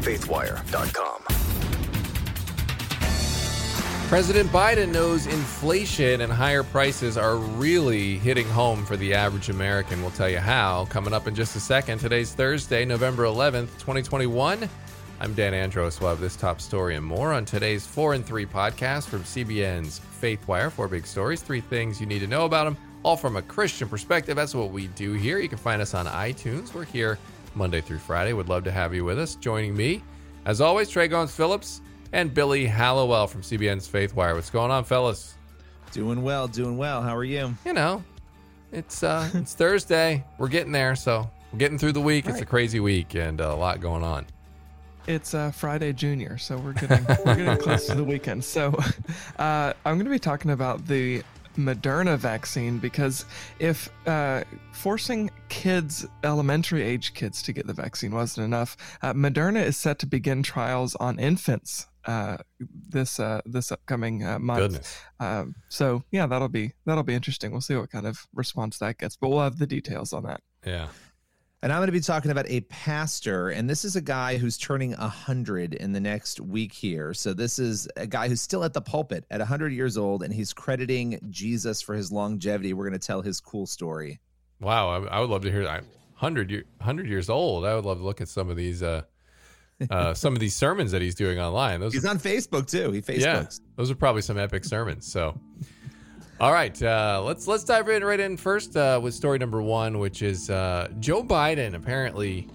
faithwire.com. President Biden knows inflation and higher prices are really hitting home for the average American. We'll tell you how coming up in just a second. Today's Thursday, November 11th, 2021. I'm Dan Andros. We'll have this top story and more on today's 4 and 3 podcast from CBN's Faithwire. Four big stories, three things you need to know about them, all from a Christian perspective. That's what we do here. You can find us on iTunes. We're here Monday through Friday. Would love to have you with us. Joining me, as always, Tré Goins-Phillips and Billy Hallowell from CBN's Faithwire. What's going on, fellas? Doing well, doing well. How are you? You know, it's uh it's Thursday. We're getting there, so we're getting through the week. It's a crazy week and a lot going on. It's uh, Friday Junior, so we're getting we're getting close to the weekend. So uh, I'm going to be talking about the Moderna vaccine because if uh, forcing kids, elementary age kids, to get the vaccine wasn't enough, uh, Moderna is set to begin trials on infants uh, this uh, this upcoming uh, month. Um, so yeah, that'll be that'll be interesting. We'll see what kind of response that gets, but we'll have the details on that. Yeah. And I'm going to be talking about a pastor, and this is a guy who's turning 100 in the next week here. So, this is a guy who's still at the pulpit at 100 years old, and he's crediting Jesus for his longevity. We're going to tell his cool story. Wow, I, I would love to hear that. 100 year, 100 years old. I would love to look at some of these uh uh some of these sermons that he's doing online. Those He's on Facebook too. He Facebooks. yeah, those are probably some epic sermons. So, all right, uh, let's let's dive in right in first uh, with story number one, which is uh, Joe Biden apparently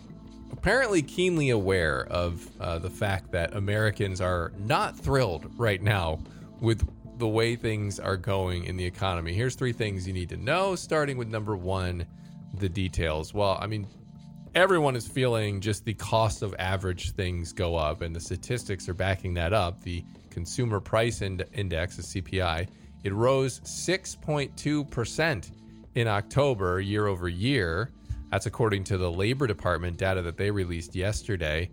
apparently keenly aware of uh, the fact that Americans are not thrilled right now with the way things are going in the economy. Here's three things you need to know, starting with number one, the details. Well, I mean, everyone is feeling just the cost of average things go up, and the statistics are backing that up. The Consumer Price Ind- Index, the CPI, it rose 6.2% in October year over year. That's according to the Labor Department data that they released yesterday.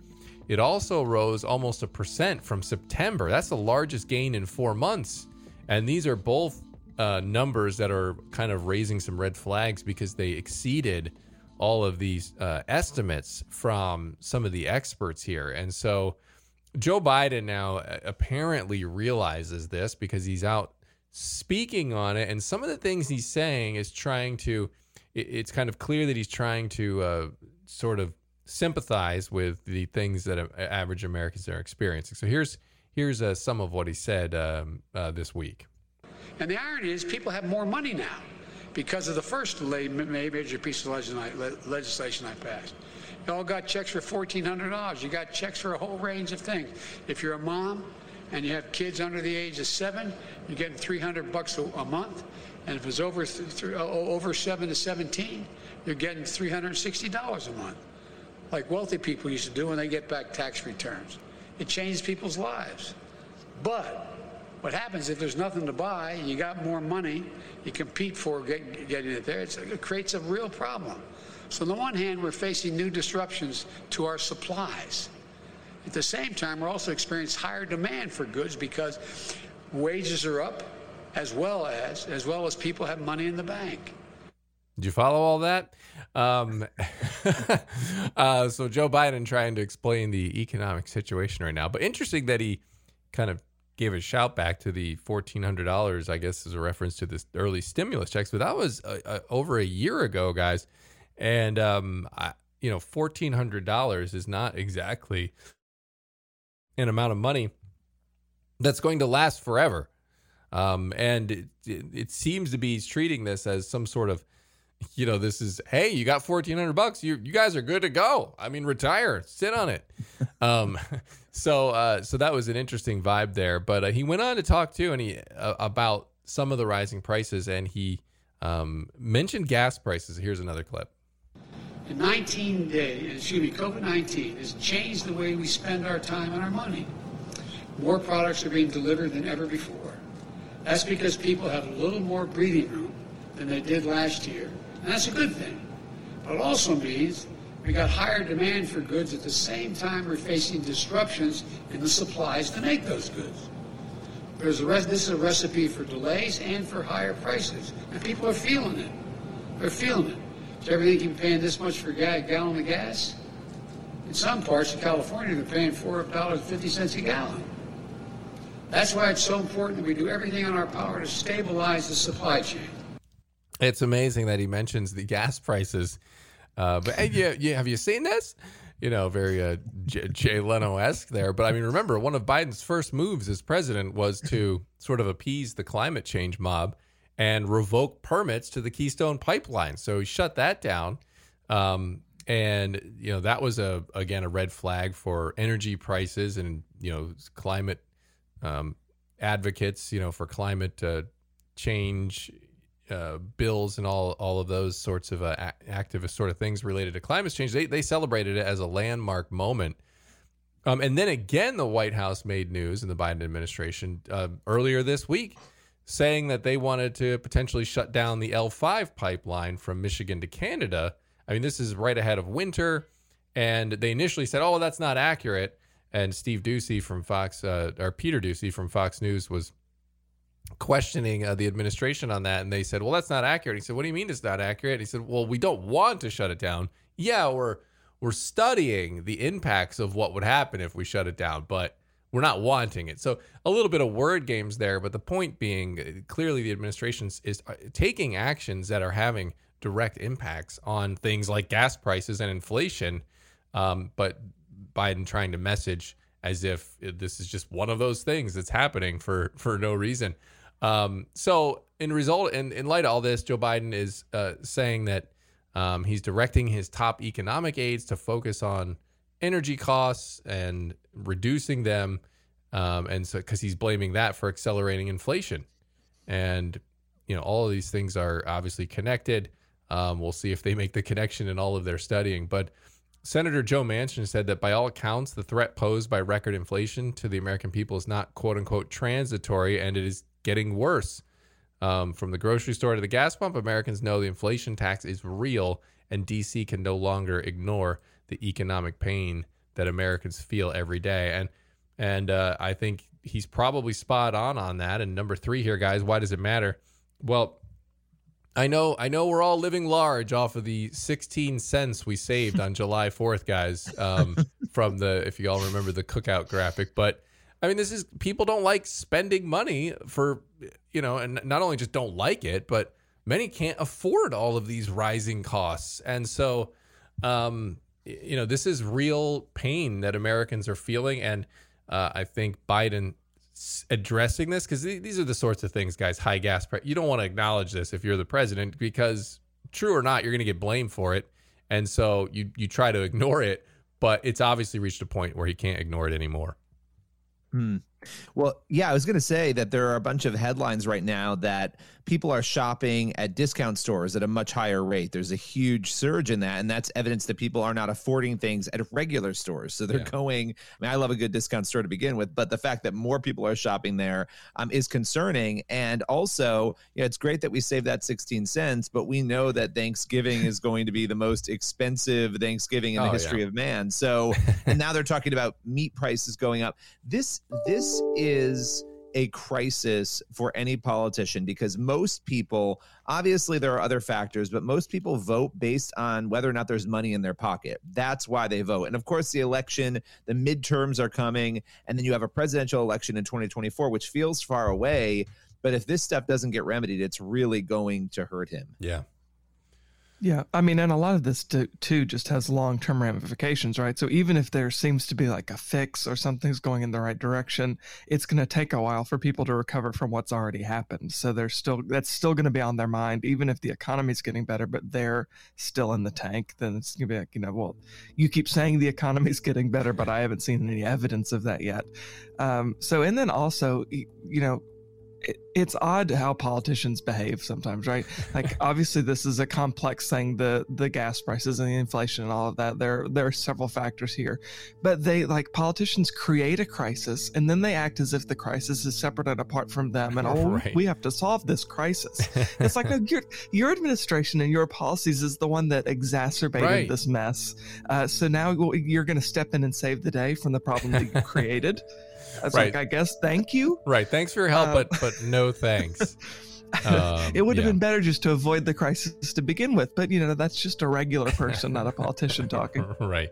It also rose almost a percent from September. That's the largest gain in four months. And these are both uh, numbers that are kind of raising some red flags because they exceeded all of these uh, estimates from some of the experts here. And so Joe Biden now uh, apparently realizes this because he's out speaking on it. And some of the things he's saying is trying to, it- it's kind of clear that he's trying to uh, sort of sympathize with the things that average Americans are experiencing. So here's here's uh, some of what he said um, uh, this week. And the irony is, people have more money now because of the first major piece of legislation I passed. You all got checks for $1,400. You got checks for a whole range of things. If you're a mom and you have kids under the age of seven, you're getting 300 bucks a, a month. And if it's over th- th- over seven to 17, you're getting $360 a month, like wealthy people used to do when they get back tax returns. It changed people's lives. But what happens if there's nothing to buy, you got more money, you compete for get, getting it there, it creates a real problem. So on the one hand, we're facing new disruptions to our supplies. At the same time, we're also experiencing higher demand for goods because wages are up, as well as as well as people have money in the bank. Did you follow all that? Um, uh, so Joe Biden trying to explain the economic situation right now, but interesting that he kind of gave a shout back to the fourteen hundred dollars. I guess is a reference to this early stimulus checks, but that was uh, uh, over a year ago, guys. And um, I, you know, fourteen hundred dollars is not exactly an amount of money that's going to last forever. Um, and it, it, it seems to be he's treating this as some sort of, you know, this is hey, you got fourteen hundred bucks, you you guys are good to go. I mean, retire, sit on it. um, so uh, so that was an interesting vibe there. But uh, he went on to talk too, and he uh, about some of the rising prices, and he um, mentioned gas prices. Here's another clip. In 19 days, excuse me, COVID 19 has changed the way we spend our time and our money. More products are being delivered than ever before. That's because people have a little more breathing room than they did last year. And that's a good thing. But it also means we got higher demand for goods at the same time we're facing disruptions in the supplies to make those goods. There's a this is a recipe for delays and for higher prices. And people are feeling it. They're feeling it. So everything you're paying this much for a gallon of gas? In some parts of California, they're paying $4.50 a gallon. That's why it's so important that we do everything in our power to stabilize the supply chain. It's amazing that he mentions the gas prices. Uh, but yeah, yeah, have you seen this? You know, very uh, J- Jay Leno esque there. But I mean, remember, one of Biden's first moves as president was to sort of appease the climate change mob and revoke permits to the Keystone Pipeline. So he shut that down. Um, and you know that was a again a red flag for energy prices and you know climate um, advocates, you know, for climate uh, change uh, bills and all all of those sorts of uh, activist sort of things related to climate change. They they celebrated it as a landmark moment. Um, and then again, the White House made news in the Biden administration uh, earlier this week, saying that they wanted to potentially shut down the L5 pipeline from Michigan to Canada. I mean, this is right ahead of winter, and they initially said, "Oh, that's not accurate." and Steve Doocy from Fox, uh, or Peter Doocy from Fox News was questioning uh, the administration on that, and they said, "Well, that's not accurate." He said, "What do you mean it's not accurate?" He said, "Well, we don't want to shut it down. Yeah, we're we're studying the impacts of what would happen if we shut it down, but." We're not wanting it. So a little bit of word games there, but the point being uh, clearly the administration is uh, taking actions that are having direct impacts on things like gas prices and inflation. Um, but Biden trying to message as if this is just one of those things that's happening for for no reason. Um, so in result, in, in light of all this, Joe Biden is uh, saying that um, he's directing his top economic aides to focus on energy costs and reducing them, um, and so because he's blaming that for accelerating inflation, and you know all of these things are obviously connected. Um, we'll see if they make the connection in all of their studying, but Senator Joe Manchin said that by all accounts, the threat posed by record inflation to the American people is not quote unquote transitory and it is getting worse. Um, from the grocery store to the gas pump, Americans know the inflation tax is real and DC can no longer ignore the economic pain that Americans feel every day. And and uh, I think he's probably spot on on that. And number three here, guys, why does it matter? Well, I know, I know, we're all living large off of the 16 cents we saved on July 4th, guys. Um, from the, if you all remember the cookout graphic, but I mean, this is people don't like spending money for, you know, and not only just don't like it, but many can't afford all of these rising costs, and so, um, you know, this is real pain that Americans are feeling, and uh, I think Biden addressing this because these are the sorts of things, guys. High gas price. You don't want to acknowledge this if you're the president because, true or not, you're going to get blamed for it, and so you you try to ignore it. But it's obviously reached a point where he can't ignore it anymore. Hmm. Well, yeah, I was going to say that there are a bunch of headlines right now that people are shopping at discount stores at a much higher rate. There's a huge surge in that, and that's evidence that people are not affording things at regular stores. So they're yeah. going. I mean, I love a good discount store to begin with, but the fact that more people are shopping there um, is concerning. And also, you know, it's great that we saved that 16 cents, but we know that Thanksgiving is going to be the most expensive Thanksgiving in the oh, history yeah. of man. So, and now they're talking about meat prices going up. This this is a crisis for any politician because most people, obviously, there are other factors, but most people vote based on whether or not there's money in their pocket. That's why they vote. And of course, the election, the midterms are coming, and then you have a presidential election in 2024, which feels far away. But if this stuff doesn't get remedied, it's really going to hurt him. Yeah. Yeah, I mean, and a lot of this too just has long term ramifications, right? So even if there seems to be like a fix or something's going in the right direction, it's going to take a while for people to recover from what's already happened. So there's still that's still going to be on their mind, even if the economy's getting better, but they're still in the tank. Then it's going to be like, you know, well, you keep saying the economy's getting better, but I haven't seen any evidence of that yet. Um, so and then also, you know, it's odd how politicians behave sometimes, right? Like obviously this is a complex thing, the the gas prices and the inflation and all of that. There there are several factors here. But they like politicians create a crisis and then they act as if the crisis is separate and apart from them and oh right. we have to solve this crisis. it's like no, your your administration and your policies is the one that exacerbated right. this mess. Uh, so now you're going to step in and save the day from the problem that you created. That's right. like, I guess, thank you. Right. Thanks for your help, uh, but but no thanks. Um, it would have yeah. been better just to avoid the crisis to begin with, but you know that's just a regular person, not a politician talking. right.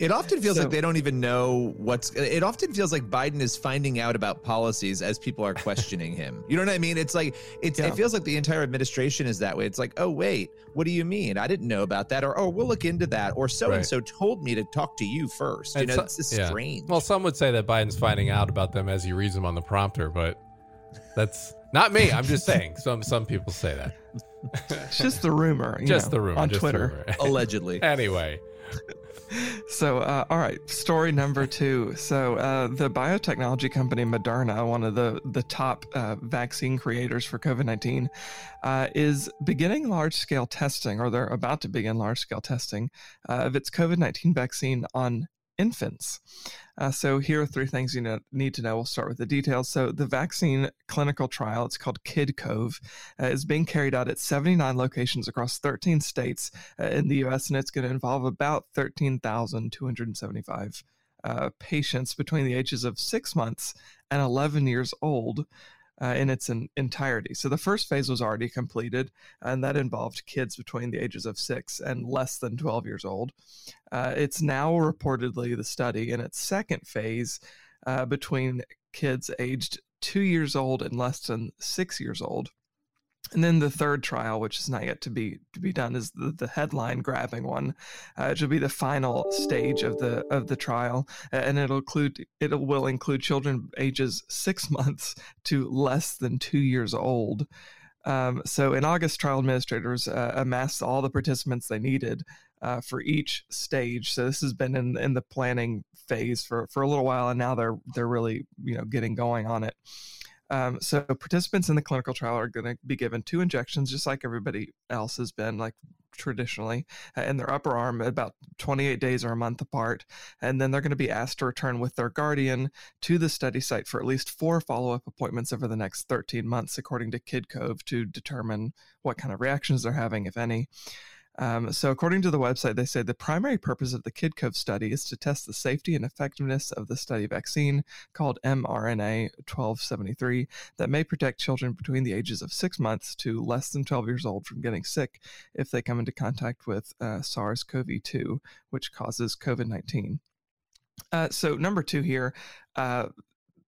It often feels So- like they don't even know what's. It often feels like Biden is finding out about policies as people are questioning him. You know what I mean? It's like it's. Yeah. It feels like the entire administration is that way. It's like, oh wait, what do you mean? I didn't know about that, or oh, we'll look into that, or so and so told me to talk to you first. You And know, so- it's just yeah. strange. Well, some would say that Biden's finding out about them as he reads them on the prompter, but that's not me. I'm just saying. Some some people say that. It's just the rumor. you Just know, the rumor on just Twitter. rumor. allegedly. anyway, So, uh, all right, story number two. So, uh, the biotechnology company Moderna, one of the the top uh, vaccine creators for COVID nineteen, uh, is beginning large scale testing, or they're about to begin large scale testing uh, of its COVID nineteen vaccine on infants. Uh, so here are three things you know, need to know. We'll start with the details. So the vaccine clinical trial, it's called KidCove, uh, is being carried out at 79 locations across 13 states uh, in the U.S., and it's going to involve about 13,275 uh, patients between the ages of six months and 11 years old. Uh, in its en- entirety. So the first phase was already completed, and that involved kids between the ages of six and less than 12 years old. Uh, it's now reportedly the study in its second phase uh, between kids aged two years old and less than six years old. And then the third trial, which is not yet to be to be done, is the, the headline grabbing one. Uh, it will be the final stage of the of the trial, and it'll include it will include children ages six months to less than two years old. Um, so in August, trial administrators uh, amassed all the participants they needed uh, for each stage. So this has been in in the planning phase for for a little while, and now they're they're really you know getting going on it. Um, so participants in the clinical trial are going to be given two injections, just like everybody else has been, like traditionally, in their upper arm, about 28 days or a month apart, and then they're going to be asked to return with their guardian to the study site for at least four follow-up appointments over the next 13 months, according to KidCove, to determine what kind of reactions they're having, if any. Um, so, according to the website, they say the primary purpose of the KidCove study is to test the safety and effectiveness of the study vaccine called mRNA 1273 that may protect children between the ages of six months to less than 12 years old from getting sick if they come into contact with uh, SARS CoV 2, which causes COVID 19. Uh, so, number two here, uh,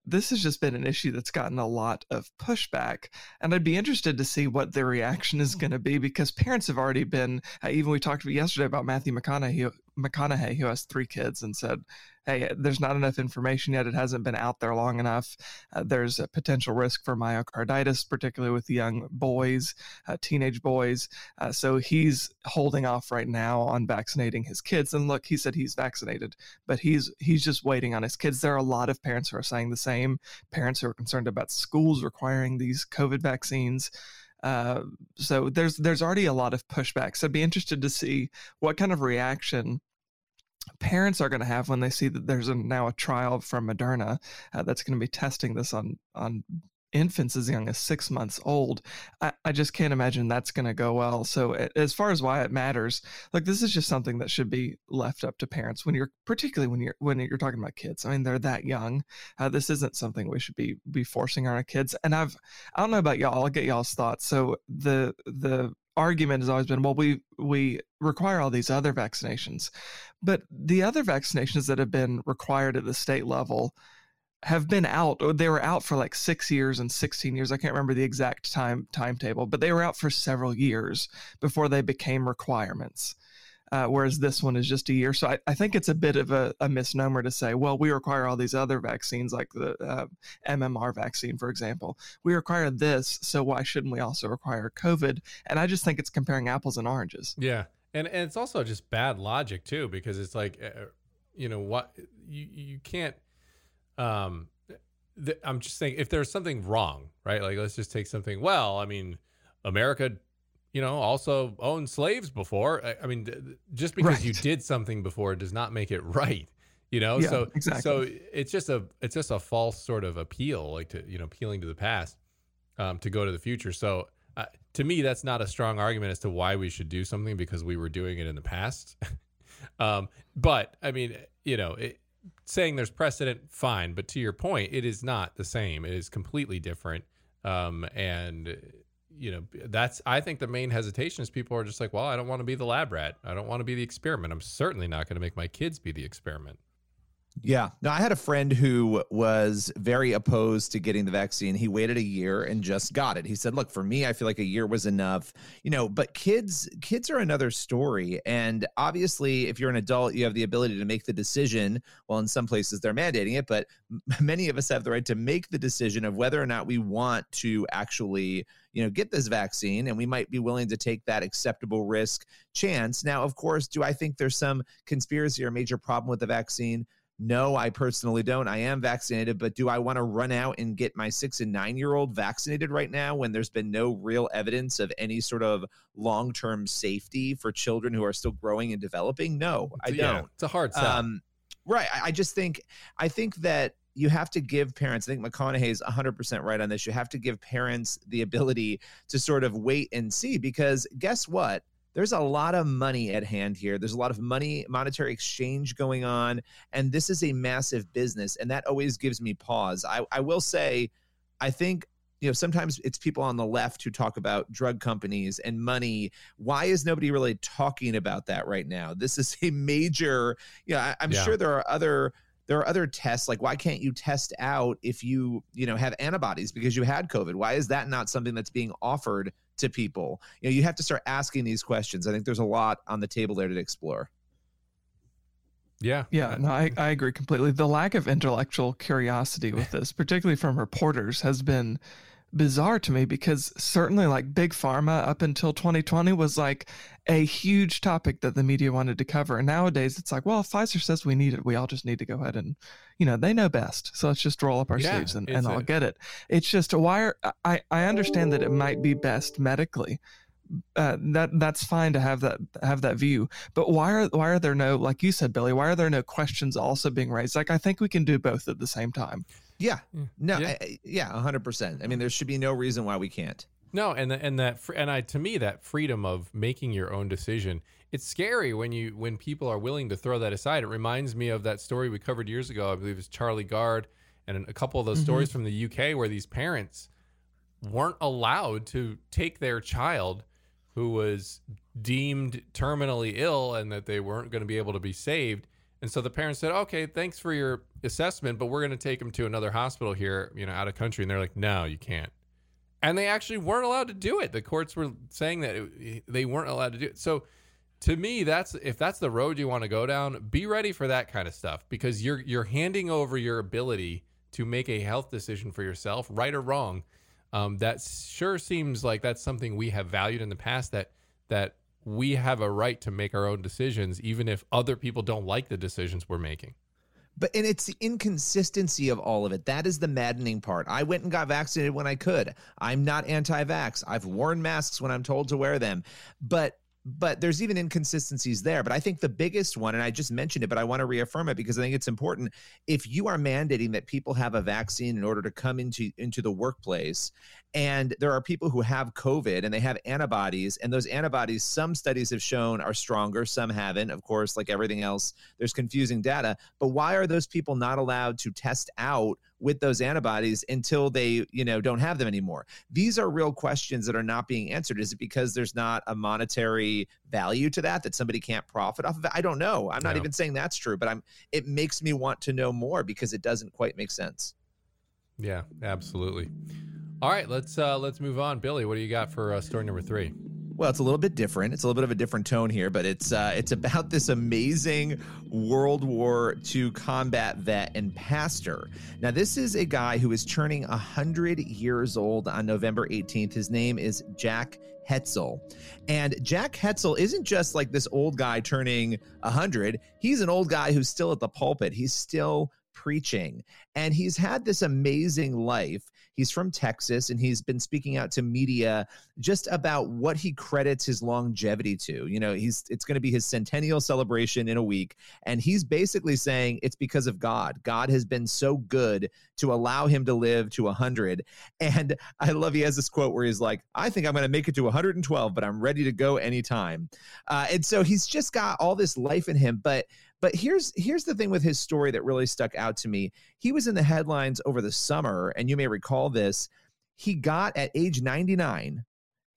this has just been an issue that's gotten a lot of pushback and i'd be interested to see what their reaction is going to be because parents have already been uh, even we talked yesterday about matthew mcconaughey, mcconaughey who has three kids and said hey there's not enough information yet. It hasn't been out there long enough. Uh, there's a potential risk for myocarditis particularly with young boys uh, teenage boys. Uh, so he's holding off right now on vaccinating his kids. And look he said he's vaccinated but he's he's just waiting on his kids. There are a lot of parents who are saying the same. Parents who are concerned about schools requiring these covid vaccines uh, so there's there's already a lot of pushback. So i'd be interested to see what kind of reaction parents are going to have when they see that there's a, now a trial from Moderna uh, that's going to be testing this on on infants as young as six months old. I, I just can't imagine that's going to go well. So as far as why it matters, like this is just something that should be left up to parents when you're particularly when you're when you're talking about kids. I mean, they're that young. Uh, this isn't something we should be be forcing on our kids. And I've I don't know about y'all. I'll get y'all's thoughts. So the the argument has always been, well, we we require all these other vaccinations, but the other vaccinations that have been required at the state level have been out or they were out for like six years and 16 years i can't remember the exact time timetable but they were out for several years before they became requirements uh, whereas this one is just a year. So i, I think it's a bit of a, a, misnomer to say well we require all these other vaccines like the uh, mmr vaccine for example. We require this so why shouldn't we also require covid? And i just think it's comparing apples and oranges. Yeah, and and it's also just bad logic too because it's like, uh, you know, what you you can't. Um, th- I'm just saying if there's something wrong, right? Like let's just take something. Well, I mean, America, you know, also owned slaves before. I, I mean, th- just because you did something before does not make it right. You know, Yeah, so exactly. so it's just a it's just a false sort of appeal, like to you know, appealing to the past um, to go to the future. So uh, to me, that's not a strong argument as to why we should do something because we were doing it in the past. um, but I mean, you know, it, saying there's precedent, fine. But to your point, it is not the same. It is completely different. Um, and you know, that's I think the main hesitation is people are just like, well, I don't want to be the lab rat. I don't want to be the experiment. I'm certainly not going to make my kids be the experiment. Yeah. No, I had a friend who was very opposed to getting the vaccine. He waited a year and just got it. He said, "Look, for me, I feel like a year was enough." You know, but kids kids are another story. And obviously, if you're an adult, you have the ability to make the decision. Well, in some places they're mandating it, but many of us have the right to make the decision of whether or not we want to actually you know get this vaccine and we might be willing to take that acceptable risk chance now of course do i think there's some conspiracy or major problem with the vaccine no, I personally don't. I am vaccinated, but do I want to run out and get my six and nine year old vaccinated right now when there's been no real evidence of any sort of long term safety for children who are still growing and developing? No, I Yeah, don't. it's a hard sell. Um, right. I, I just think I think that you have to give parents. I think McConaughey's 100 percent right on this. You have to give parents the ability to sort of wait and see because guess what? There's a lot of money at hand here. There's a lot of money, monetary exchange going on, and this is a massive business, and that always gives me pause. I, I will say, I think you know sometimes it's people on the left who talk about drug companies and money why is nobody really talking about that right now this is a major you know I, i'm Yeah. sure there are other there are other tests like why can't you test out if you you know have antibodies because you had covid why is that not something that's being offered to people. You know you have to start asking these questions. I think there's a lot on the table there to explore. Yeah, Yeah, no, I, I agree completely. The lack of intellectual curiosity with this, particularly from reporters, has been bizarre to me because certainly like big pharma up until 2020 was like a huge topic that the media wanted to cover. And nowadays it's like well if pfizer says we need it we all just need to go ahead and you know they know best so let's just roll up our Yeah, sleeves and, it's and a- i'll get it it's just why are i i understand that it might be best medically uh, that that's fine to have that have that view. But why are why are there no like you said, Billy? Why are there no questions also being raised? Like I think we can do both at the same time. yeah no Yeah. I- I- yeah 100% i mean there should be no reason why we can't No, and the, and that and I to me that freedom of making your own decision. It's scary when you when people are willing to throw that aside. It reminds me of that story we covered years ago. I believe it was Charlie Gard and a couple of those mm-hmm. stories from the UK where these parents weren't allowed to take their child who was deemed terminally ill and that they weren't going to be able to be saved. And so the parents said, "Okay, thanks for your assessment, but we're going to take him to another hospital here, you know, out of country." And they're like, "No, you can't." and they actually weren't allowed to do it. The courts were saying that it, they weren't allowed to do it. So, to me, that's if that's the road you want to go down, be ready for that kind of stuff because you're you're handing over your ability to make a health decision for yourself, right or wrong. Um, that sure seems like that's something we have valued in the past. That that we have a right to make our own decisions, even if other people don't like the decisions we're making. But and it's the inconsistency of all of it. That is the maddening part. I went and got vaccinated when I could. I'm not anti-vax. I've worn masks when I'm told to wear them. But but there's even inconsistencies there. But I think the biggest one, and I just mentioned it, but I want to reaffirm it because I think it's important. If you are mandating that people have a vaccine in order to come into into the workplace, and there are people who have COVID and they have antibodies, and those antibodies, some studies have shown are stronger, some haven't. Of course, like everything else, there's confusing data. But why are those people not allowed to test out with those antibodies until they, you know, don't have them anymore? These are real questions that are not being answered. Is it because there's not a monetary value to that that somebody can't profit off of it? I don't know. I'm not No. even saying that's true, but I'm. It makes me want to know more because it doesn't quite make sense. Yeah, absolutely. All right, let's uh, let's move on. Billy, what do you got for uh, story number three? Well, it's a little bit different. It's a little bit of a different tone here, but it's uh, it's about this amazing World War II combat vet and pastor. Now, this is a guy who is turning hundred years old on November 18th. His name is Jack Hetzel, and Jack Hetzel isn't just like this old guy turning hundred. He's an old guy who's still at the pulpit. He's still preaching, and he's had this amazing life. He's from Texas, and he's been speaking out to media just about what he credits his longevity to. You know, he's it's going to be his centennial celebration in a week, and he's basically saying it's because of God. God has been so good to allow him to live to 100. And I love he has this quote where he's like, "I think I'm going to make it to 112, but I'm ready to go anytime." Uh, and so he's just got all this life in him, but but here's here's the thing with his story that really stuck out to me. He was in the headlines over the summer, and you may recall this. He got at age 99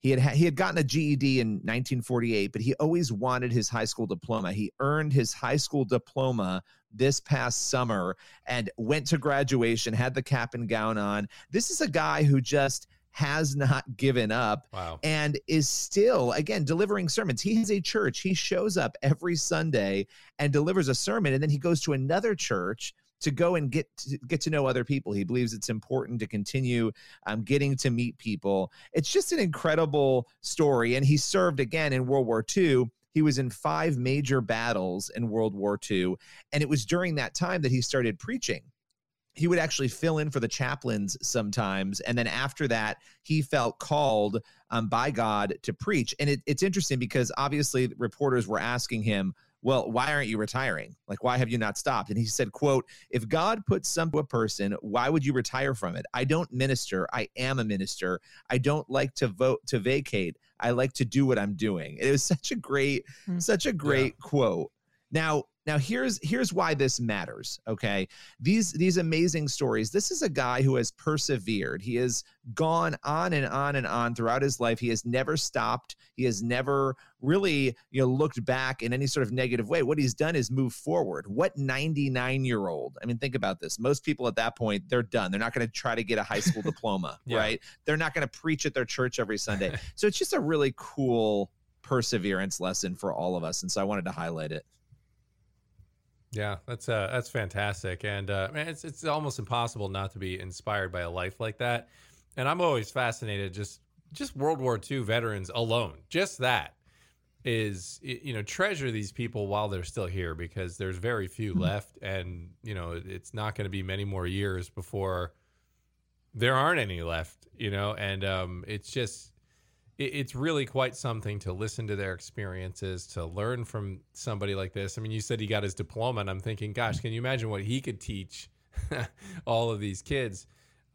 He had he had gotten a GED in 1948, but he always wanted his high school diploma. He earned his high school diploma this past summer and went to graduation, had the cap and gown on. This is a guy who just has not given up Wow. and is still again delivering sermons. He has a church. He shows up every Sunday and delivers a sermon and then he goes to another church to go and get to, get to know other people. He believes it's important to continue um, getting to meet people. It's just an incredible story and he served again in World War II. He was in five major battles in World War II and it was during that time that he started preaching he would actually fill in for the chaplains sometimes and then after that he felt called um, by god to preach. And it, it's interesting because obviously reporters were asking him well why aren't you retiring? Like why have you not stopped? And he said quote if god puts some to a person why would you retire from it? I don't minister. I am a minister. I don't like to vote to vacate. I like to do what i'm doing. It was such a great Hmm. such a great quote. Now now here's here's why this matters okay? These these amazing stories this is a guy who has persevered. He has gone on and on and on throughout his life. He has never stopped. He has never really you know looked back in any sort of negative way. What he's done is move forward. What 99 year old i mean think about this. Most people at that point they're done. They're not going to try to get a high school diploma Yeah. right? They're not going to preach at their church every sunday. So it's just a really cool perseverance lesson for all of us and so i wanted to highlight it Yeah, that's uh, that's fantastic, and uh, man, it's it's almost impossible not to be inspired by a life like that. And I'm always fascinated just just World War II veterans alone, just that is you know treasure these people while they're still here because there's very few left, and you know it's not going to be many more years before there aren't any left. You know, and um, it's just it's really quite something to listen to their experiences, to learn from somebody like this. I mean, you said he got his diploma, and I'm thinking, gosh, can you imagine what he could teach all of these kids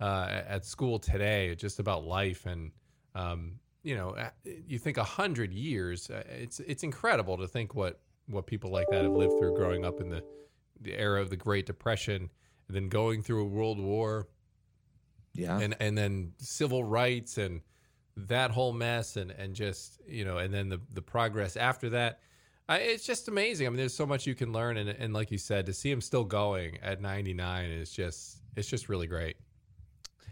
uh, at school today, just about life and um, you know, you think a hundred years. uh, It's it's incredible to think what what people like that have lived through growing up in the the era of the Great Depression, and then going through a world war yeah and and then civil rights and that whole mess and and just you know and then the the progress after that I, it's just amazing. I mean there's so much you can learn. And and like you said to see him still going at 99 is just it's just really great.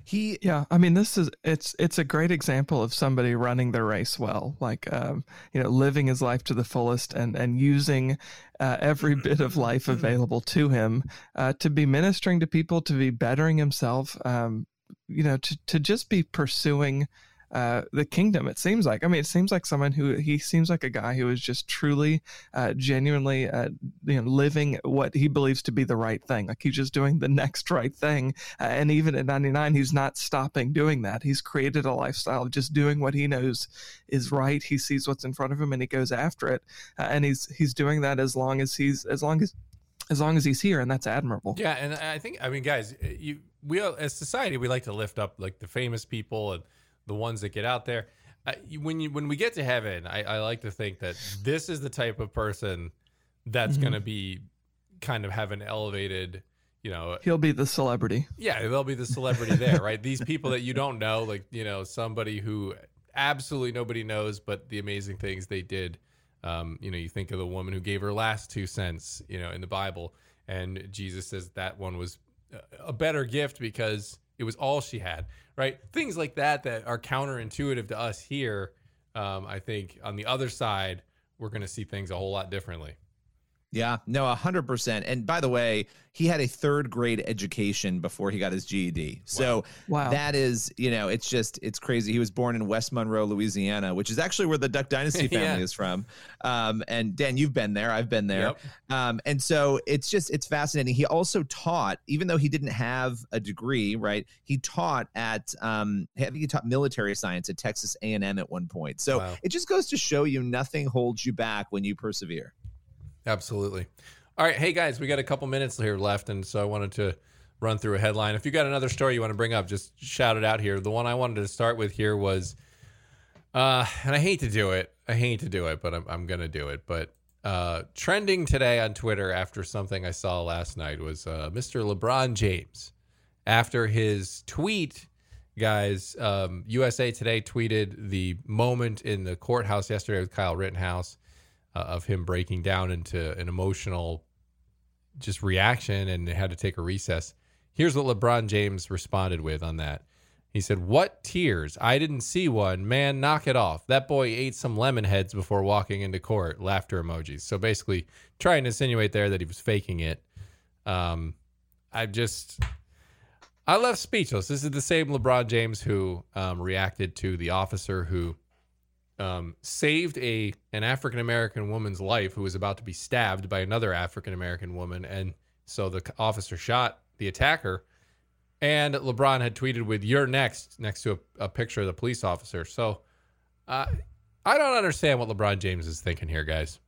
He Yeah, I mean, this is it's it's a great example of somebody running their race well, like um, you know, living his life to the fullest and and using uh, every bit of life available to him uh, to be ministering to people, to be bettering himself, um, you know, to to just be pursuing uh, the kingdom. It seems like. I mean, it seems like someone who he seems like a guy who is just truly, uh, genuinely, uh, you know, living what he believes to be the right thing. Like he's just doing the next right thing. Uh, and even at 99, he's not stopping doing that. He's created a lifestyle of just doing what he knows is right. He sees what's in front of him and he goes after it. Uh, and he's he's doing that as long as he's as long as as long as he's here, and that's admirable. yeah and i think i mean guys you we as society we like to lift up like the famous people and the ones that get out there you- when you when we get to heaven I, I like to think that this is the type of person that's Mhm. going to be kind of have an elevated you know He'll be the celebrity. yeah, they'll be the celebrity there, right? These people that you don't know, like you know, somebody who absolutely nobody knows, but the amazing things they did. Um, you know, you think of the woman who gave her last two cents, you know, in the Bible, and Jesus says that one was a better gift because it was all she had, right? Things like that that are counterintuitive to us here. Um, I think on the other side, we're going to see things a whole lot differently. Yeah, no, a hundred percent. And by the way, he had a third grade education before he got his GED. So Wow. that is, you know, it's just it's crazy. He was born in West Monroe, Louisiana, which is actually where the Duck Dynasty family Yeah. is from. Um, and Dan, you've been there. I've been there. Yep. Um, and so it's just it's fascinating. He also taught, even though he didn't have a degree, right? He taught at um, I think he taught military science at Texas A and M at one point. So Wow. it just goes to show you nothing holds you back when you persevere. Absolutely. All right, hey guys, we got a couple minutes here left, and so I wanted to run through a headline. If you got another story you want to bring up, just shout it out here. The one I wanted to start with here was, uh, and I hate to do it, I hate to do it, but I'm I'm gonna do it. But uh, trending today on Twitter after something I saw last night was uh, Mr. LeBron James after his tweet guys. Um, USA Today tweeted the moment in the courthouse yesterday with Kyle Rittenhouse uh, of him breaking down into an emotional just reaction and had to take a recess. Here's what LeBron James responded with on that. He said, What tears? I didn't see one. Man, knock it off. That boy ate some lemon heads before walking into court. Laughter emojis. So basically, trying to insinuate there that he was faking it. Um, I just, I left speechless. This is the same LeBron James who um, reacted to the officer who um, saved a an African American woman's life who was about to be stabbed by another African American woman, and so the officer shot the attacker. And LeBron had tweeted with "You're next" next to a, a picture of the police officer. So, uh, I don't understand what LeBron James is thinking here, guys.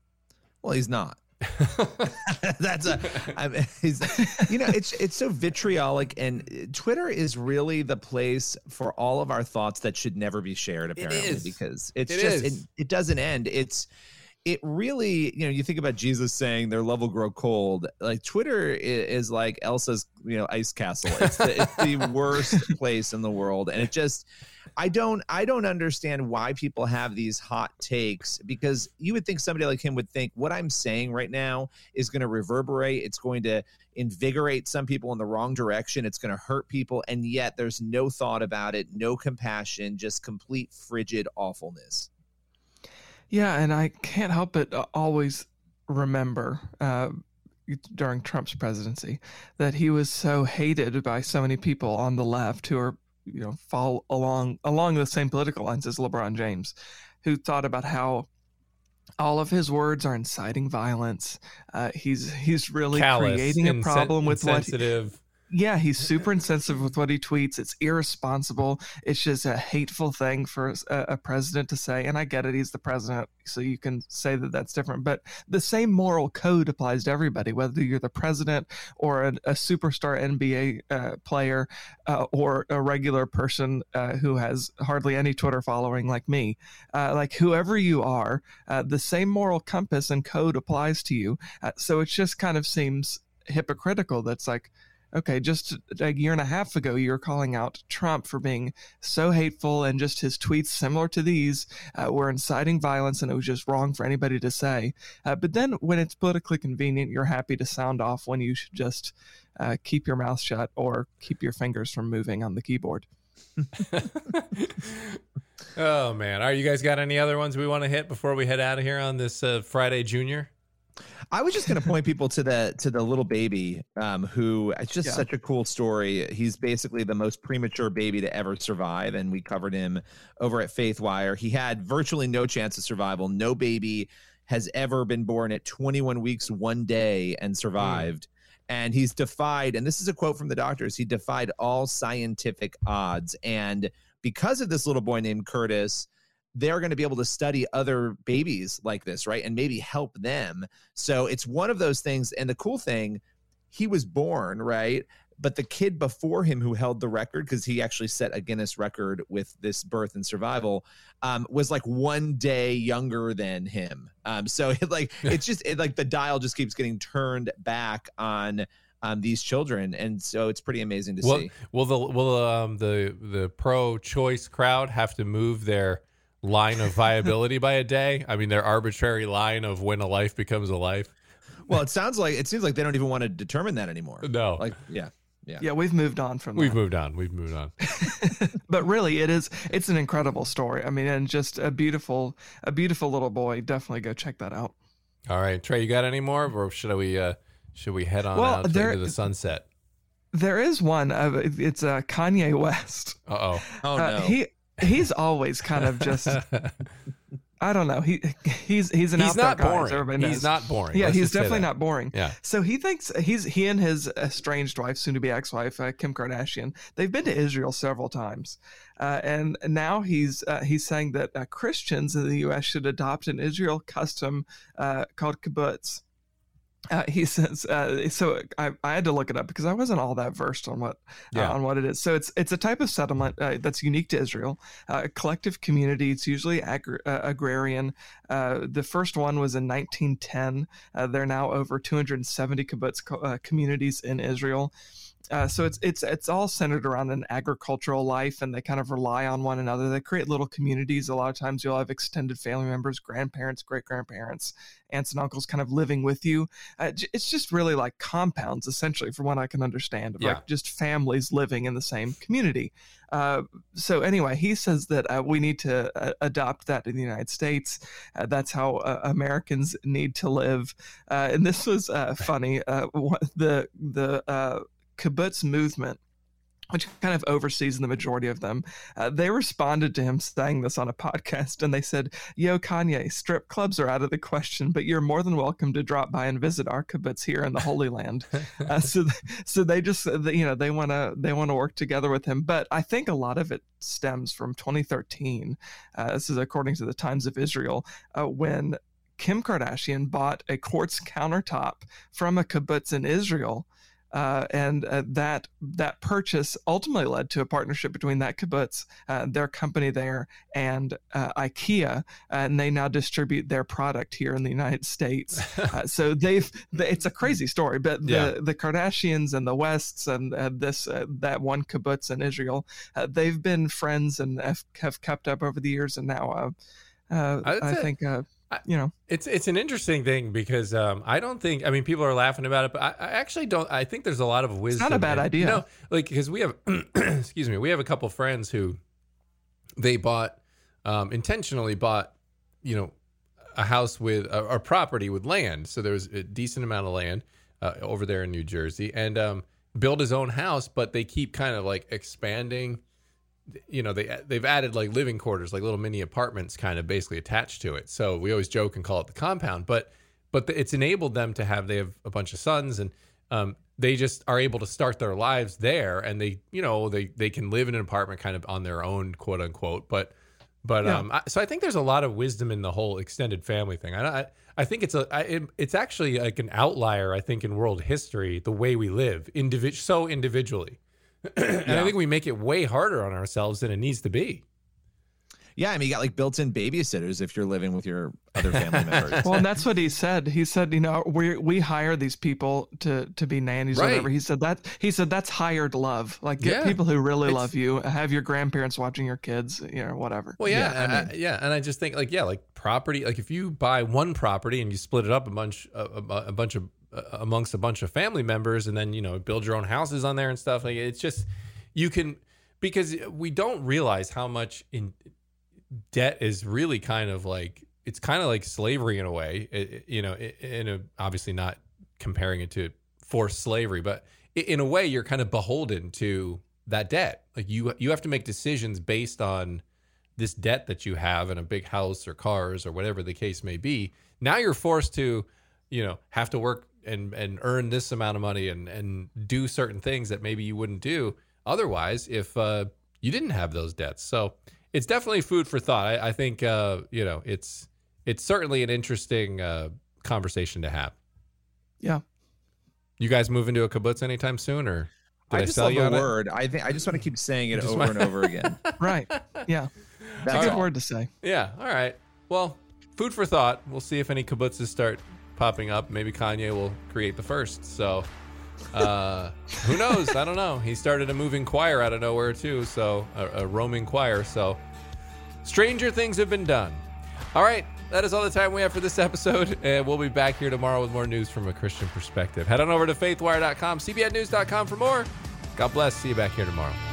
Well, he's not. That's a, I mean, you know, it's it's so vitriolic, and Twitter is really the place for all of our thoughts that should never be shared. Apparently, because it's It just. It, it doesn't end. It's it really, you know, you think about Jesus saying their love will grow cold. Like Twitter is, is like Elsa's, you know, ice castle. It's the, it's the worst place in the world, and it just. I don't I don't understand why people have these hot takes because you would think somebody like him would think what I'm saying right now is going to reverberate, it's going to invigorate some people in the wrong direction, it's going to hurt people and yet there's no thought about it, no compassion, just complete frigid awfulness. Yeah, and I can't help but uh, always remember uh, during Trump's presidency that he was so hated by so many people on the left who are, you know, fall along along the same political lines as LeBron James, who thought about how all of his words are inciting violence. Uh, he's he's really Callous, creating a insen- problem with what. Yeah, he's super insensitive with what he tweets. It's irresponsible. It's just a hateful thing for a, a president to say. And I get it. He's the president. So you can say that that's different. But the same moral code applies to everybody, whether you're the president or a, a superstar NBA uh, player uh, or a regular person uh, who has hardly any Twitter following like me. Uh, like whoever you are, uh, the same moral compass and code applies to you. Uh, so it just kind of seems hypocritical that's like, okay, just a year and a half ago, you were calling out Trump for being so hateful, and just his tweets, similar to these, uh, were inciting violence, and it was just wrong for anybody to say. Uh, but then, when it's politically convenient, you're happy to sound off when you should just uh, keep your mouth shut or keep your fingers from moving on the keyboard. oh man! Right, you guys got any other ones we want to hit before we head out of here on this uh, Friday Junior? I was just going to point people to the to the little baby um, who it's just Yeah. such a cool story. He's basically the most premature baby to ever survive, and we covered him over at Faithwire. He had virtually no chance of survival. No baby has ever been born at 21 weeks one day and survived. And he's defied, and this is a quote from the doctors. He defied all scientific odds, and because of this little boy named Curtis, they're going to be able to study other babies like this, right? And maybe help them. So it's one of those things. And the cool thing, he was born, right? But the kid before him who held the record, because he actually set a Guinness record with this birth and survival, um, was like one day younger than him. Um, so it like it's just it, like the dial just keeps getting turned back on um, these children, and so it's pretty amazing to Will see. will the will um the the pro-choice crowd have to move their line of viability by a day? I mean, their arbitrary line of when a life becomes a life. Well, it sounds like it seems like they don't even want to determine that anymore. No, Like, yeah, yeah. Yeah, we've moved on from we've that. moved on. We've moved on. but really it is it's an incredible story i mean and just a beautiful a beautiful little boy definitely go check that out All right, Tré, you got any more, or should we uh should we head on Well, out there- into the sunset? there is one of it's uh, kanye west Uh oh. Oh Uh, no. he he's always kind of just i don't know he he's he's an he's out there not guy, boring. He's not boring. yeah Let's he's definitely not boring Yeah. so he thinks he's he and his estranged wife soon to be ex-wife uh, kim kardashian they've been to israel several times uh, and now he's uh, he's saying that uh, christians in the us should adopt an israel custom uh, called kibbutz uh, he says uh, so I, I had to look it up because I wasn't all that versed on what Yeah. uh, on what it is. So it's it's a type of settlement uh, that's unique to Israel, uh, a collective community. It's usually agr- uh, agrarian. Uh, the first one was in 1910. Uh, there are now over 270 kibbutz co- uh, communities in Israel. Uh, so it's it's it's all centered around an agricultural life, and they kind of rely on one another. They create little communities. A lot of times, you'll have extended family members, grandparents, great grandparents, aunts and uncles, kind of living with you. Uh, it's just really like compounds, essentially, from what I can understand, of Yeah. like just families living in the same community. Uh, so anyway, he says that uh, we need to uh, adopt that in the United States. Uh, that's how uh, Americans need to live. Uh, and this was uh, funny. Uh, the the uh, kibbutz movement, which kind of oversees the majority of them, uh, they responded to him saying this on a podcast, and they said, "Yo, Kanye, strip clubs are out of the question, but you're more than welcome to drop by and visit our kibbutz here in the Holy Land." uh, so, so they just, uh, you know, they want to they want to work together with him. But I think a lot of it stems from 2013. Uh, this is according to the Times of Israel, uh, when Kim Kardashian bought a quartz countertop from a kibbutz in Israel. Uh, and uh, that that purchase ultimately led to a partnership between that kibbutz, uh, their company there, and uh, IKEA, and they now distribute their product here in the United States. Uh, so they've the, it's a crazy story, but the Yeah. the Kardashians and the Wests and uh, this uh, that one kibbutz in Israel, uh, they've been friends and have, have kept up over the years, and now uh, uh, I think uh, you know It's it's an interesting thing because um, I don't think I mean people are laughing about it, but I, I actually don't. I think there's a lot of wisdom. not a bad in- idea. No, like because we have excuse me, we have a couple friends who they bought um, intentionally bought you know a house with a, a property with land, so there was a decent amount of land uh, over there in New Jersey, and um, build his own house, but they keep kind of like expanding you know they they've added like living quarters like little mini apartments kind of basically attached to it. So we always joke and call it the compound but but the, it's enabled them to have they have a bunch of sons and um, they just are able to start their lives there and they you know they they can live in an apartment kind of on their own quote unquote. But but Yeah. um I, so I think there's a lot of wisdom in the whole extended family thing. I I, I think it's a I, it, it's actually like an outlier I think in world history the way we live individ- so individually and I think we make it way harder on ourselves than it needs to be. Yeah, I mean, you got like built-in babysitters if you're living with your other family members. well, and that's what he said. He said, you know, we we hire these people to to be nannies or whatever. He said that he said that's hired love. Like get Yeah. people who really It's- love you, have your grandparents watching your kids, you know, whatever. Well, yeah, Yeah, I I- I- yeah, and I just think like yeah, like property. Like if you buy one property and you split it up a bunch, a, a, a bunch of amongst a bunch of family members, and then you know build your own houses on there and stuff. Like it's just you can because we don't realize how much in debt is really kind of like it's kind of like slavery in a way. It- you know, in a obviously not comparing it to forced slavery, but in a way you're kind of beholden to that debt. Like you you have to make decisions based on this debt that you have in a big house or cars or whatever the case may be. Now you're forced to, you know, have to work and and earn this amount of money and and do certain things that maybe you wouldn't do otherwise if uh, you didn't have those debts. So it's definitely food for thought. I, I think uh, you know it's it's certainly an interesting uh, conversation to have. Yeah. You guys move into a kibbutz anytime soon, or did I, I just sell love you the on it? word. I think I just want to keep saying it over want- and over again. Right. Yeah. That's a good all. word to say. Yeah. All right. Well, food for thought. We'll see if any kibbutzes start popping up. Maybe Kanye will create the first. So, uh, who knows? I don't know. He started a moving choir out of nowhere too. So a, a roaming choir. So stranger things have been done. All right. That is all the time we have for this episode, and we'll be back here tomorrow with more news from a Christian perspective. Head on over to faithwire.com, cbnnews.com for more. God bless. See you back here tomorrow.